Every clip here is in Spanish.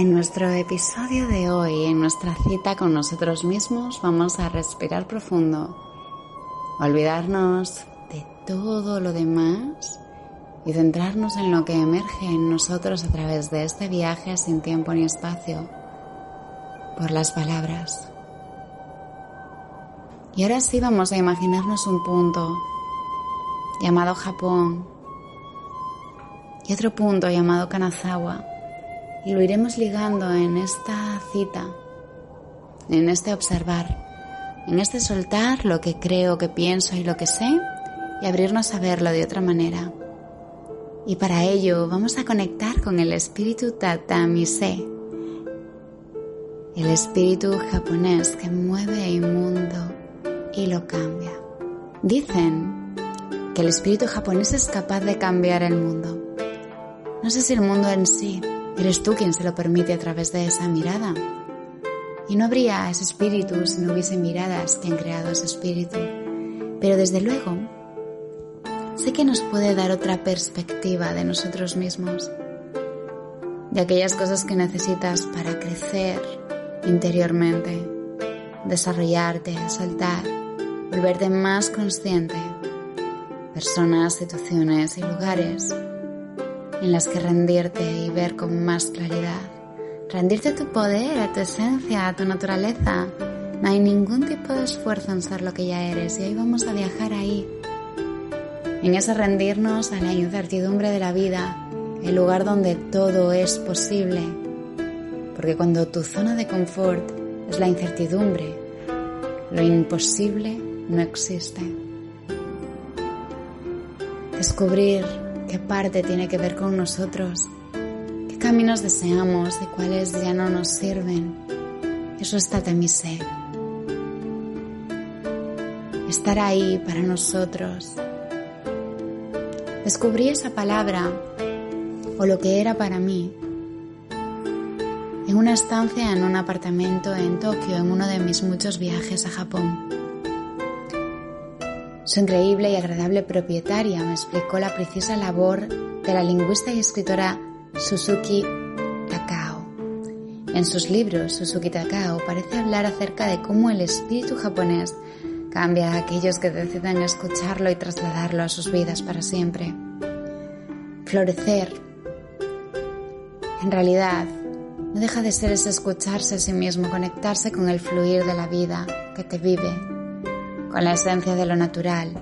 En nuestro episodio de hoy, en nuestra cita con nosotros mismos, vamos a respirar profundo, olvidarnos de todo lo demás y centrarnos en lo que emerge en nosotros a través de este viaje sin tiempo ni espacio, por las palabras. Y ahora sí vamos a imaginarnos un punto llamado Japón y otro punto llamado Kanazawa y lo iremos ligando en esta cita, en este observar, en este soltar lo que creo, que pienso y lo que sé y abrirnos a verlo de otra manera. Y para ello vamos a conectar con el espíritu Tatamise, el espíritu japonés que mueve el mundo y lo cambia. Dicen que el espíritu japonés es capaz de cambiar el mundo. No sé si el mundo en sí, Eres tú quien se lo permite a través de esa mirada. Y no habría ese espíritu si no hubiese miradas que han creado ese espíritu. Pero desde luego, sé que nos puede dar otra perspectiva de nosotros mismos, de aquellas cosas que necesitas para crecer interiormente, desarrollarte, saltar, volverte más consciente. Personas, situaciones y lugares en las que rendirte y ver con más claridad. Rendirte a tu poder, a tu esencia, a tu naturaleza. No hay ningún tipo de esfuerzo en ser lo que ya eres y hoy vamos a viajar ahí. En ese rendirnos a la incertidumbre de la vida, el lugar donde todo es posible. Porque cuando tu zona de confort es la incertidumbre, lo imposible no existe. Descubrir qué parte tiene que ver con nosotros, qué caminos deseamos y cuáles ya no nos sirven. Eso está en mi ser. Estar ahí para nosotros. Descubrí esa palabra o lo que era para mí en una estancia en un apartamento en Tokio en uno de mis muchos viajes a Japón. Su increíble y agradable propietaria me explicó la precisa labor de la lingüista y escritora Suzuki Takao. En sus libros, Suzuki Takao parece hablar acerca de cómo el espíritu japonés cambia a aquellos que deciden escucharlo y trasladarlo a sus vidas para siempre. Florecer, en realidad, no deja de ser escucharse a sí mismo, conectarse con el fluir de la vida que te vive con la esencia de lo natural.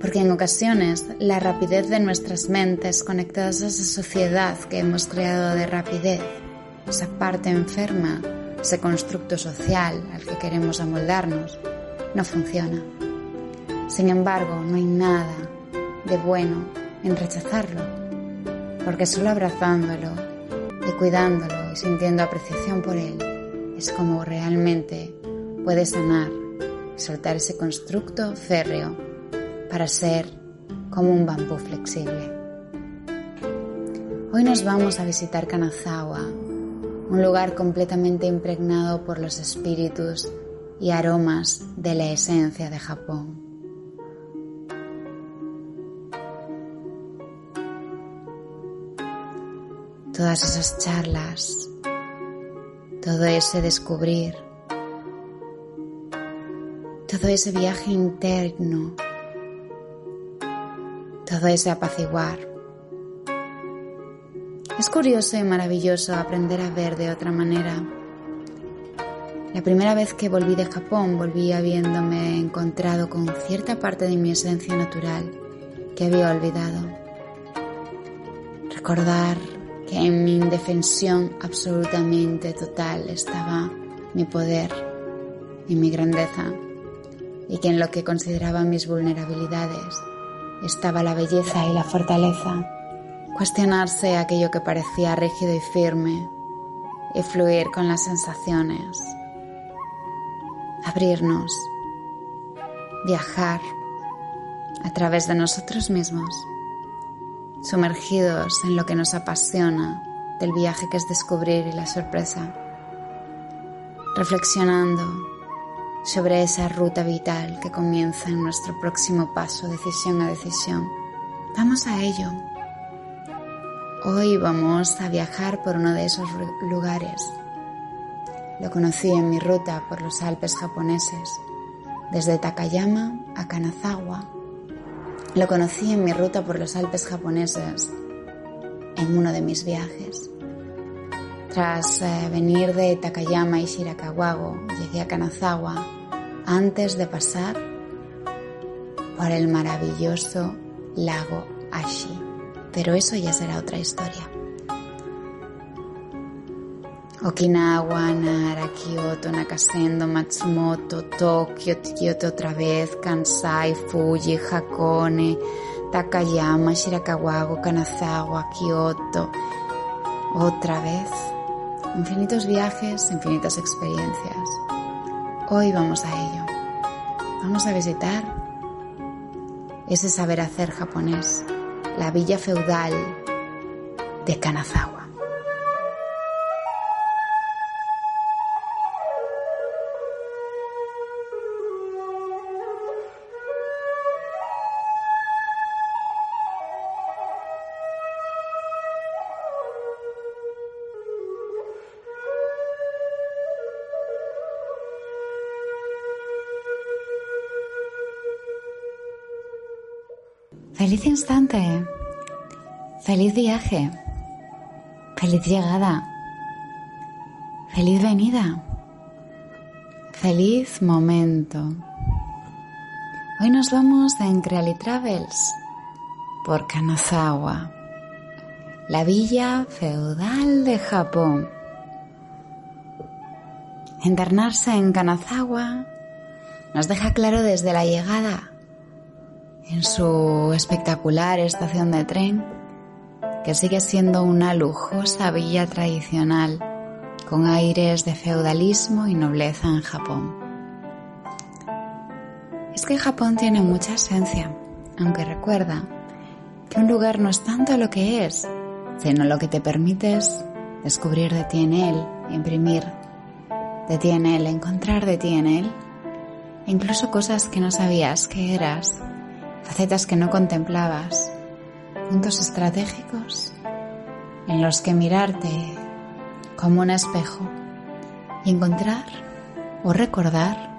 Porque en ocasiones la rapidez de nuestras mentes conectadas a esa sociedad que hemos creado de rapidez, esa parte enferma, ese constructo social al que queremos amoldarnos, no funciona. Sin embargo, no hay nada de bueno en rechazarlo, porque solo abrazándolo y cuidándolo y sintiendo apreciación por él es como realmente puede sanar soltar ese constructo férreo para ser como un bambú flexible. Hoy nos vamos a visitar Kanazawa, un lugar completamente impregnado por los espíritus y aromas de la esencia de Japón. Todas esas charlas, todo ese descubrir, todo ese viaje interno, todo ese apaciguar. Es curioso y maravilloso aprender a ver de otra manera. La primera vez que volví de Japón volví habiéndome encontrado con cierta parte de mi esencia natural que había olvidado. Recordar que en mi indefensión absolutamente total estaba mi poder y mi grandeza y que en lo que consideraba mis vulnerabilidades estaba la belleza y la fortaleza. Cuestionarse aquello que parecía rígido y firme y fluir con las sensaciones. Abrirnos, viajar a través de nosotros mismos, sumergidos en lo que nos apasiona del viaje que es descubrir y la sorpresa, reflexionando sobre esa ruta vital que comienza en nuestro próximo paso, decisión a decisión. Vamos a ello. Hoy vamos a viajar por uno de esos lugares. Lo conocí en mi ruta por los Alpes japoneses, desde Takayama a Kanazawa. Lo conocí en mi ruta por los Alpes japoneses en uno de mis viajes. Tras eh, venir de Takayama y Shirakawago, llegué a Kanazawa antes de pasar por el maravilloso lago Ashi. Pero eso ya será otra historia. Okinawa, Nara, Kyoto, Nakasendo, Matsumoto, Tokio, Kyoto otra vez, Kansai, Fuji, Hakone, Takayama, Shirakawago, Kanazawa, Kyoto. Otra vez. Infinitos viajes, infinitas experiencias. Hoy vamos a ello. Vamos a visitar ese saber hacer japonés, la villa feudal de Kanazawa. Feliz instante, feliz viaje, feliz llegada, feliz venida, feliz momento. Hoy nos vamos en Creali Travels por Kanazawa, la villa feudal de Japón. Internarse en Kanazawa nos deja claro desde la llegada en su espectacular estación de tren, que sigue siendo una lujosa villa tradicional con aires de feudalismo y nobleza en Japón. Es que Japón tiene mucha esencia, aunque recuerda que un lugar no es tanto lo que es, sino lo que te permites descubrir de ti en él, imprimir de ti en él, encontrar de ti en él, e incluso cosas que no sabías que eras facetas que no contemplabas, puntos estratégicos en los que mirarte como un espejo y encontrar o recordar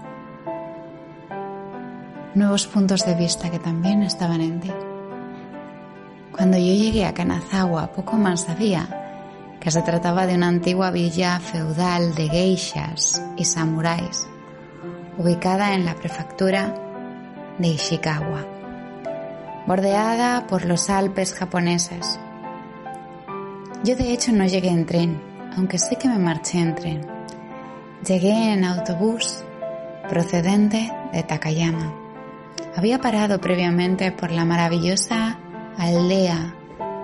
nuevos puntos de vista que también estaban en ti. Cuando yo llegué a Kanazawa, poco más sabía que se trataba de una antigua villa feudal de geishas y samuráis, ubicada en la prefectura de Ishikawa bordeada por los Alpes japoneses. Yo de hecho no llegué en tren, aunque sí que me marché en tren. Llegué en autobús procedente de Takayama. Había parado previamente por la maravillosa aldea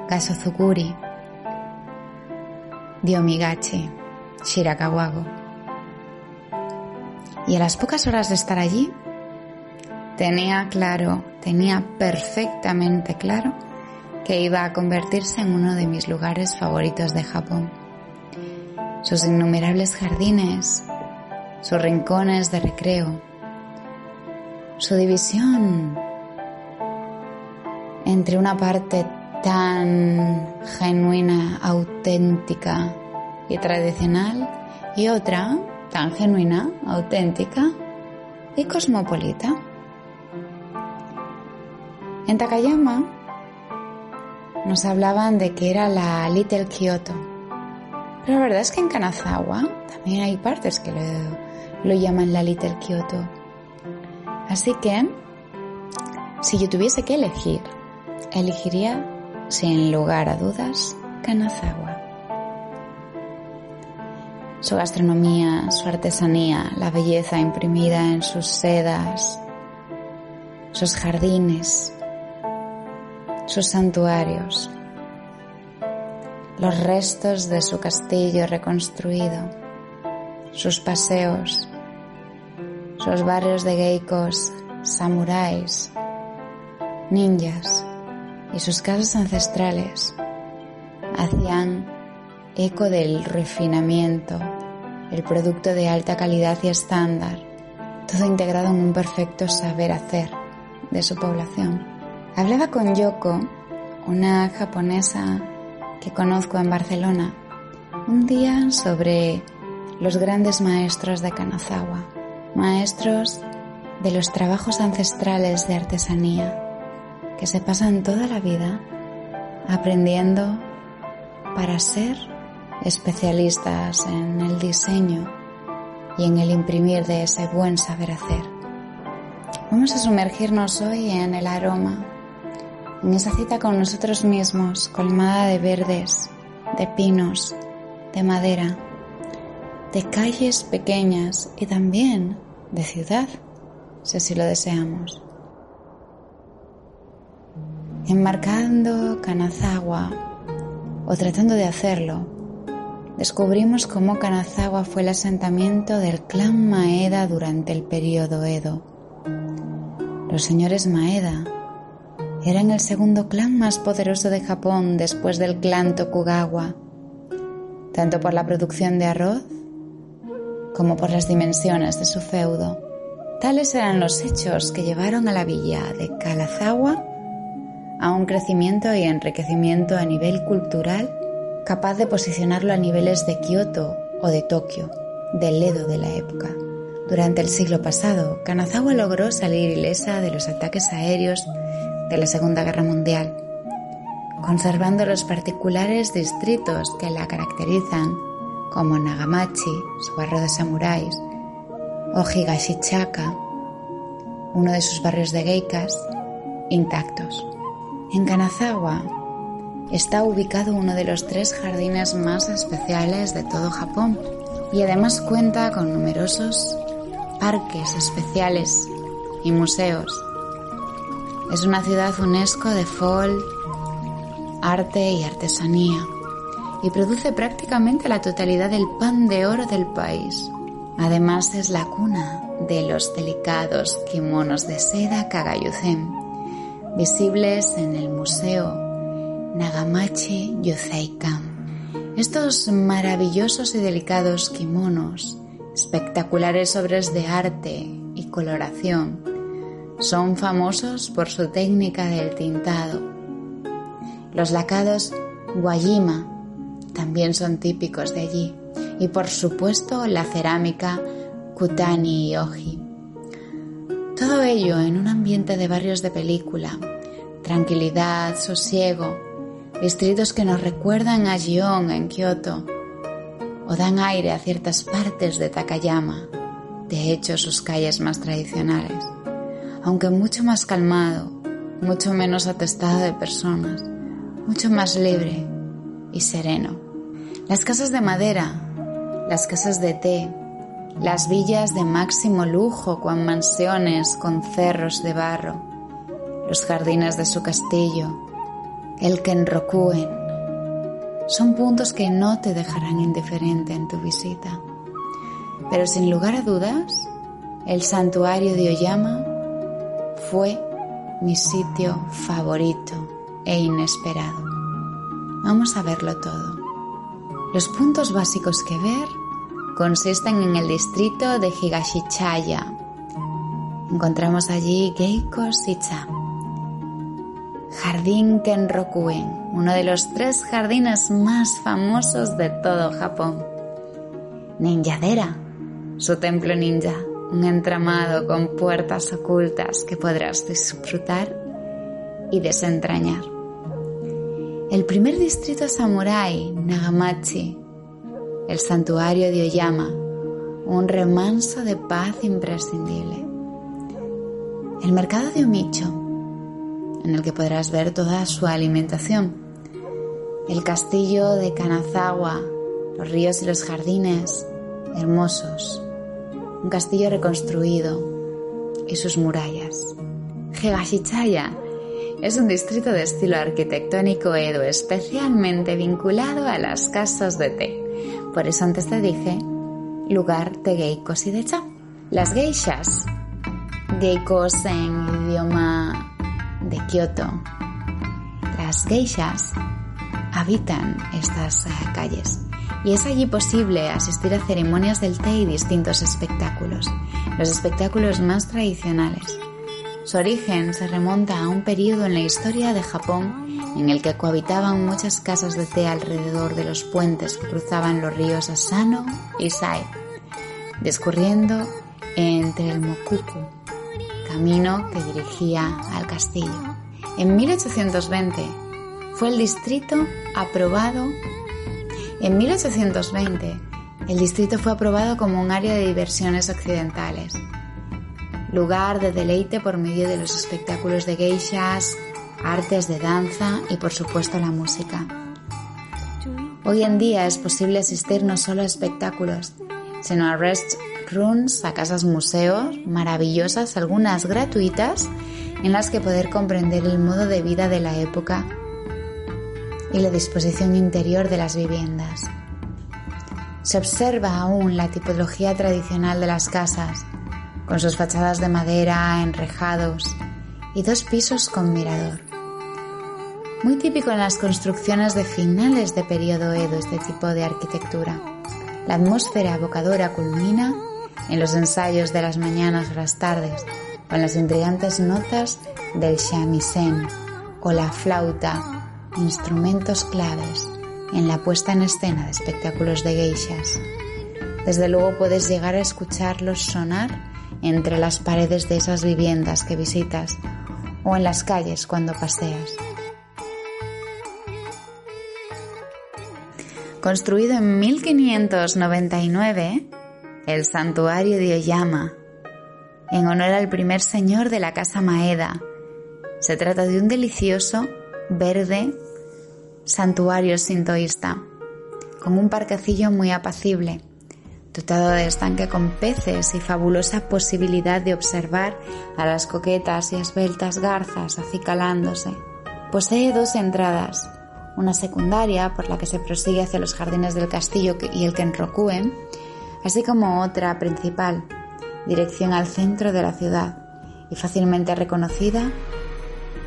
Gasozukuri de Omigachi, Shirakawago. Y a las pocas horas de estar allí, tenía claro, tenía perfectamente claro que iba a convertirse en uno de mis lugares favoritos de Japón. Sus innumerables jardines, sus rincones de recreo, su división entre una parte tan genuina, auténtica y tradicional y otra tan genuina, auténtica y cosmopolita. En Takayama nos hablaban de que era la Little Kyoto. Pero la verdad es que en Kanazawa también hay partes que lo, llaman la Little Kyoto. Así que, si yo tuviese que elegir, elegiría, sin lugar a dudas, Kanazawa. Su gastronomía, su artesanía, la belleza imprimida en sus sedas, sus jardines, sus santuarios, los restos de su castillo reconstruido, sus paseos, sus barrios de geikos, samuráis, ninjas y sus casas ancestrales hacían eco del refinamiento, el producto de alta calidad y estándar, todo integrado en un perfecto saber hacer de su población. Hablaba con Yoko, una japonesa que conozco en Barcelona, un día sobre los grandes maestros de Kanazawa, maestros de los trabajos ancestrales de artesanía, que se pasan toda la vida aprendiendo para ser especialistas en el diseño y en el imprimir de ese buen saber hacer. Vamos a sumergirnos hoy en el aroma, en esa cita con nosotros mismos, colmada de verdes, de pinos, de madera, de calles pequeñas y también de ciudad, si así lo deseamos. Enmarcando Kanazawa o tratando de hacerlo, descubrimos cómo Kanazawa fue el asentamiento del clan Maeda durante el periodo Edo. Los señores Maeda eran el segundo clan más poderoso de Japón después del clan Tokugawa, tanto por la producción de arroz como por las dimensiones de su feudo. Tales eran los hechos que llevaron a la villa de Kalazawa a un crecimiento y enriquecimiento a nivel cultural capaz de posicionarlo a niveles de Kioto o de Tokio, del Edo de la época. Durante el siglo pasado, Kanazawa logró salir ilesa de los ataques aéreos de la Segunda Guerra Mundial, conservando los particulares distritos que la caracterizan, como Nagamachi, su barrio de samuráis, o Higashichaka, uno de sus barrios de geikas, intactos. En Kanazawa está ubicado uno de los tres jardines más especiales de todo Japón y además cuenta con numerosos parques especiales y museos. Es una ciudad UNESCO de folk, arte y artesanía y produce prácticamente la totalidad del pan de oro del país. Además es la cuna de los delicados kimonos de seda Kagayuzen visibles en el Museo Nagamachi Yoseikan. Estos maravillosos y delicados kimonos, espectaculares obras de arte y coloración, son famosos por su técnica del tintado. Los lacados Guayima también son típicos de allí. Y por supuesto la cerámica Kutani y Oji. Todo ello en un ambiente de barrios de película, tranquilidad, sosiego, distritos que nos recuerdan a Gion en Kioto. O dan aire a ciertas partes de Takayama, de hecho sus calles más tradicionales, aunque mucho más calmado, mucho menos atestado de personas, mucho más libre y sereno. Las casas de madera, las casas de té, las villas de máximo lujo con mansiones con cerros de barro, los jardines de su castillo, el Kenrokuen, son puntos que no te dejarán indiferente en tu visita. Pero sin lugar a dudas, el santuario de Oyama fue mi sitio favorito e inesperado. Vamos a verlo todo. Los puntos básicos que ver consisten en el distrito de Higashichaya. Encontramos allí Geiko Shicha, Jardín Kenrokuen, uno de los tres jardines más famosos de todo Japón. Ninjadera, su templo ninja, un entramado con puertas ocultas que podrás disfrutar y desentrañar. El primer distrito samurái, Nagamachi, el santuario de Oyama, un remanso de paz imprescindible. El mercado de Omicho, en el que podrás ver toda su alimentación. El castillo de Kanazawa, los ríos y los jardines hermosos. Un castillo reconstruido y sus murallas. Higashichaya es un distrito de estilo arquitectónico edo especialmente vinculado a las casas de té por eso antes te dije lugar de geikos y de cha. Las geishas, geikos en idioma de Kioto, las geishas habitan estas calles y es allí posible asistir a ceremonias del té y distintos espectáculos, los espectáculos más tradicionales. Su origen se remonta a un periodo en la historia de Japón en el que cohabitaban muchas casas de té alrededor de los puentes que cruzaban los ríos Asano y Sai, discurriendo entre el Mokuku, camino que dirigía al castillo. En 1820 fue el distrito aprobado. En 1820 el distrito fue aprobado como un área de diversiones occidentales, lugar de deleite por medio de los espectáculos de geishas, artes de danza y por supuesto la música. Hoy en día es posible asistir no solo a espectáculos, sino a rest rooms, a casas museos maravillosas, algunas gratuitas, en las que poder comprender el modo de vida de la época y la disposición interior de las viviendas. Se observa aún la tipología tradicional de las casas, con sus fachadas de madera, enrejados y dos pisos con mirador. Muy típico en las construcciones de finales de periodo Edo este tipo de arquitectura. La atmósfera evocadora culmina en los ensayos de las mañanas o las tardes, con las intrigantes notas del shamisen o la flauta, instrumentos claves en la puesta en escena de espectáculos de geishas. Desde luego puedes llegar a escucharlos sonar entre las paredes de esas viviendas que visitas o en las calles cuando paseas. Construido en 1599, el santuario de Oyama, en honor al primer señor de la casa Maeda. Se trata de un delicioso, verde, santuario sintoísta, con un parquecillo muy apacible, dotado de estanque con peces y fabulosa posibilidad de observar a las coquetas y esbeltas garzas acicalándose. Posee dos entradas, una secundaria por la que se prosigue hacia los jardines del castillo y el Kenrokuen, así como otra principal, dirección al centro de la ciudad y fácilmente reconocida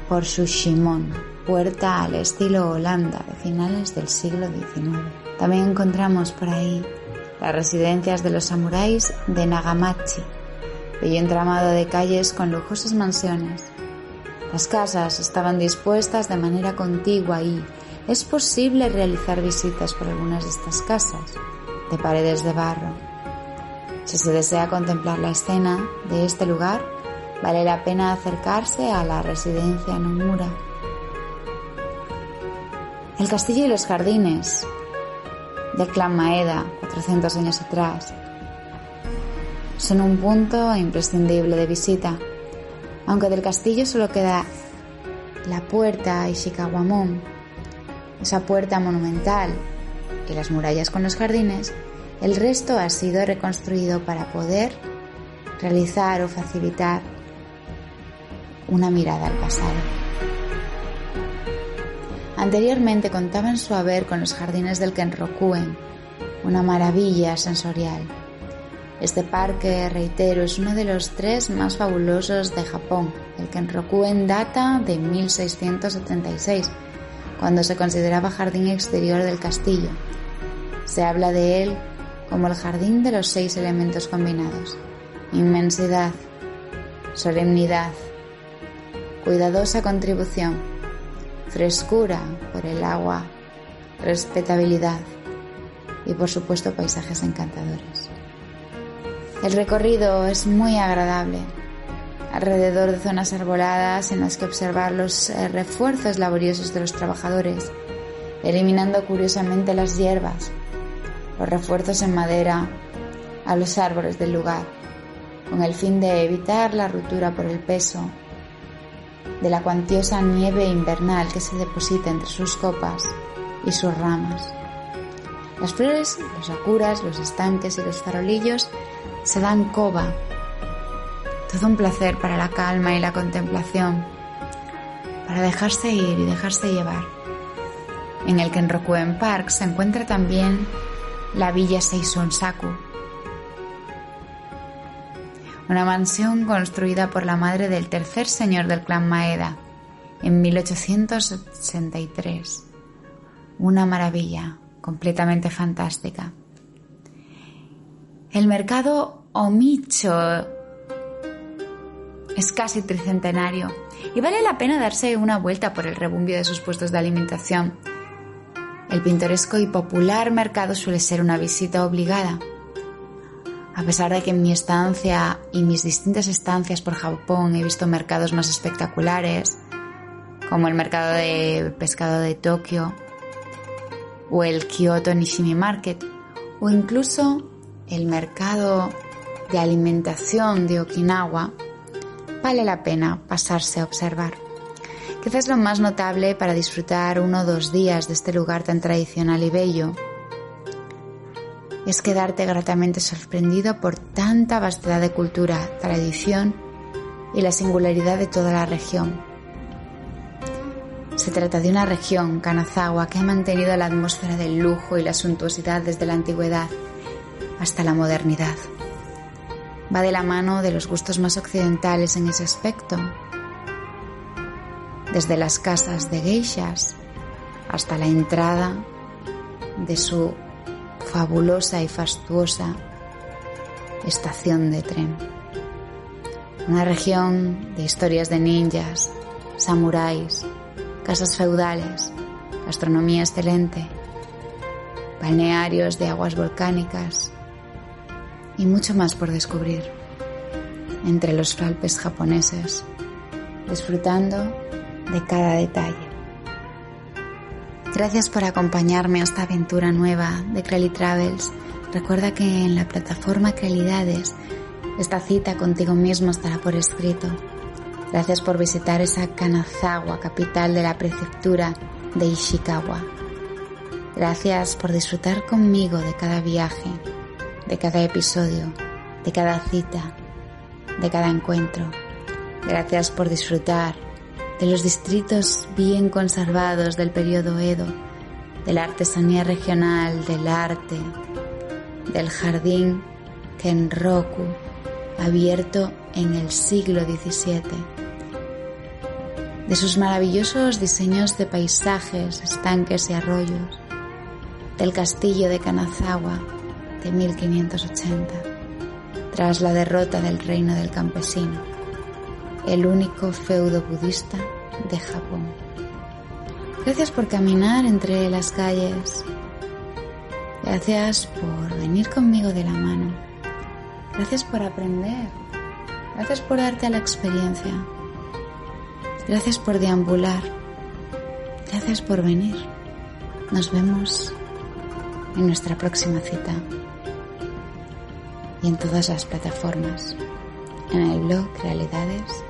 por su shimon, puerta al estilo Holanda de finales del siglo XIX. También encontramos por ahí las residencias de los samuráis de Nagamachi, bello entramado de calles con lujosas mansiones. Las casas estaban dispuestas de manera contigua y es posible realizar visitas por algunas de estas casas, de paredes de barro. Si se desea contemplar la escena de este lugar, vale la pena acercarse a la residencia Nomura. El castillo y los jardines del clan Maeda, 400 años atrás, son un punto imprescindible de visita. Aunque del castillo solo queda la puerta Ishikawamon, esa puerta monumental y las murallas con los jardines, el resto ha sido reconstruido para poder realizar o facilitar una mirada al pasado. Anteriormente contaba su haber con los jardines del Kenrokuen, una maravilla sensorial. Este parque, reitero, es uno de los tres más fabulosos de Japón. El Kenrokuen data de 1676, cuando se consideraba jardín exterior del castillo. Se habla de él como el jardín de los seis elementos combinados. Inmensidad, solemnidad, cuidadosa contribución, frescura por el agua, respetabilidad y por supuesto paisajes encantadores. El recorrido es muy agradable, alrededor de zonas arboladas en las que observar los eh, refuerzos laboriosos de los trabajadores, eliminando curiosamente las hierbas, los refuerzos en madera a los árboles del lugar, con el fin de evitar la ruptura por el peso de la cuantiosa nieve invernal que se deposita entre sus copas y sus ramas. Las flores, los sakuras, los estanques y los farolillos se dan coba. Todo un placer para la calma y la contemplación, para dejarse ir y dejarse llevar. En el Kenrokuen Park se encuentra también la Villa Seisonsaku, una mansión construida por la madre del tercer señor del clan Maeda en 1863. Una maravilla, completamente fantástica. El mercado Omicho es casi tricentenario y vale la pena darse una vuelta por el rebumbio de sus puestos de alimentación. El pintoresco y popular mercado suele ser una visita obligada. A pesar de que en mi estancia y mis distintas estancias por Japón he visto mercados más espectaculares, como el mercado de pescado de Tokio o el Kyoto Nishimi Market, o incluso el mercado de alimentación de Okinawa, vale la pena pasarse a observar. Quizás lo más notable para disfrutar uno o dos días de este lugar tan tradicional y bello es quedarte gratamente sorprendido por tanta vastedad de cultura, tradición y la singularidad de toda la región. Se trata de una región, Kanazawa, que ha mantenido la atmósfera del lujo y la suntuosidad desde la antigüedad hasta la modernidad. Va de la mano de los gustos más occidentales en ese aspecto, desde las casas de geishas hasta la entrada de su fabulosa y fastuosa estación de tren. Una región de historias de ninjas, samuráis, casas feudales, gastronomía excelente, balnearios de aguas volcánicas y mucho más por descubrir entre los Alpes japoneses, disfrutando de cada detalle. Gracias por acompañarme a esta aventura nueva de Crowley Travels. Recuerda que en la plataforma Crealidades esta cita contigo mismo estará por escrito Gracias por visitar esa Kanazawa, capital de la prefectura de Ishikawa. Gracias por disfrutar conmigo de cada viaje, de cada episodio, de cada cita, de cada encuentro. Gracias por disfrutar de los distritos bien conservados del periodo Edo, de la artesanía regional, del arte, del jardín Kenroku, abierto en el siglo XVII de sus maravillosos diseños de paisajes, estanques y arroyos, del castillo de Kanazawa de 1580, tras la derrota del reino del campesino, el único feudo budista de Japón. Gracias por caminar entre las calles. Gracias por venir conmigo de la mano. Gracias por aprender. Gracias por darte a la experiencia. Gracias por deambular. Gracias por venir. Nos vemos en nuestra próxima cita y en todas las plataformas, en el blog Realidades,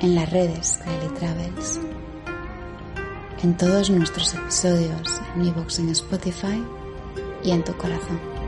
en las redes Reality Travels, en todos nuestros episodios en iVoox en Spotify y en tu corazón.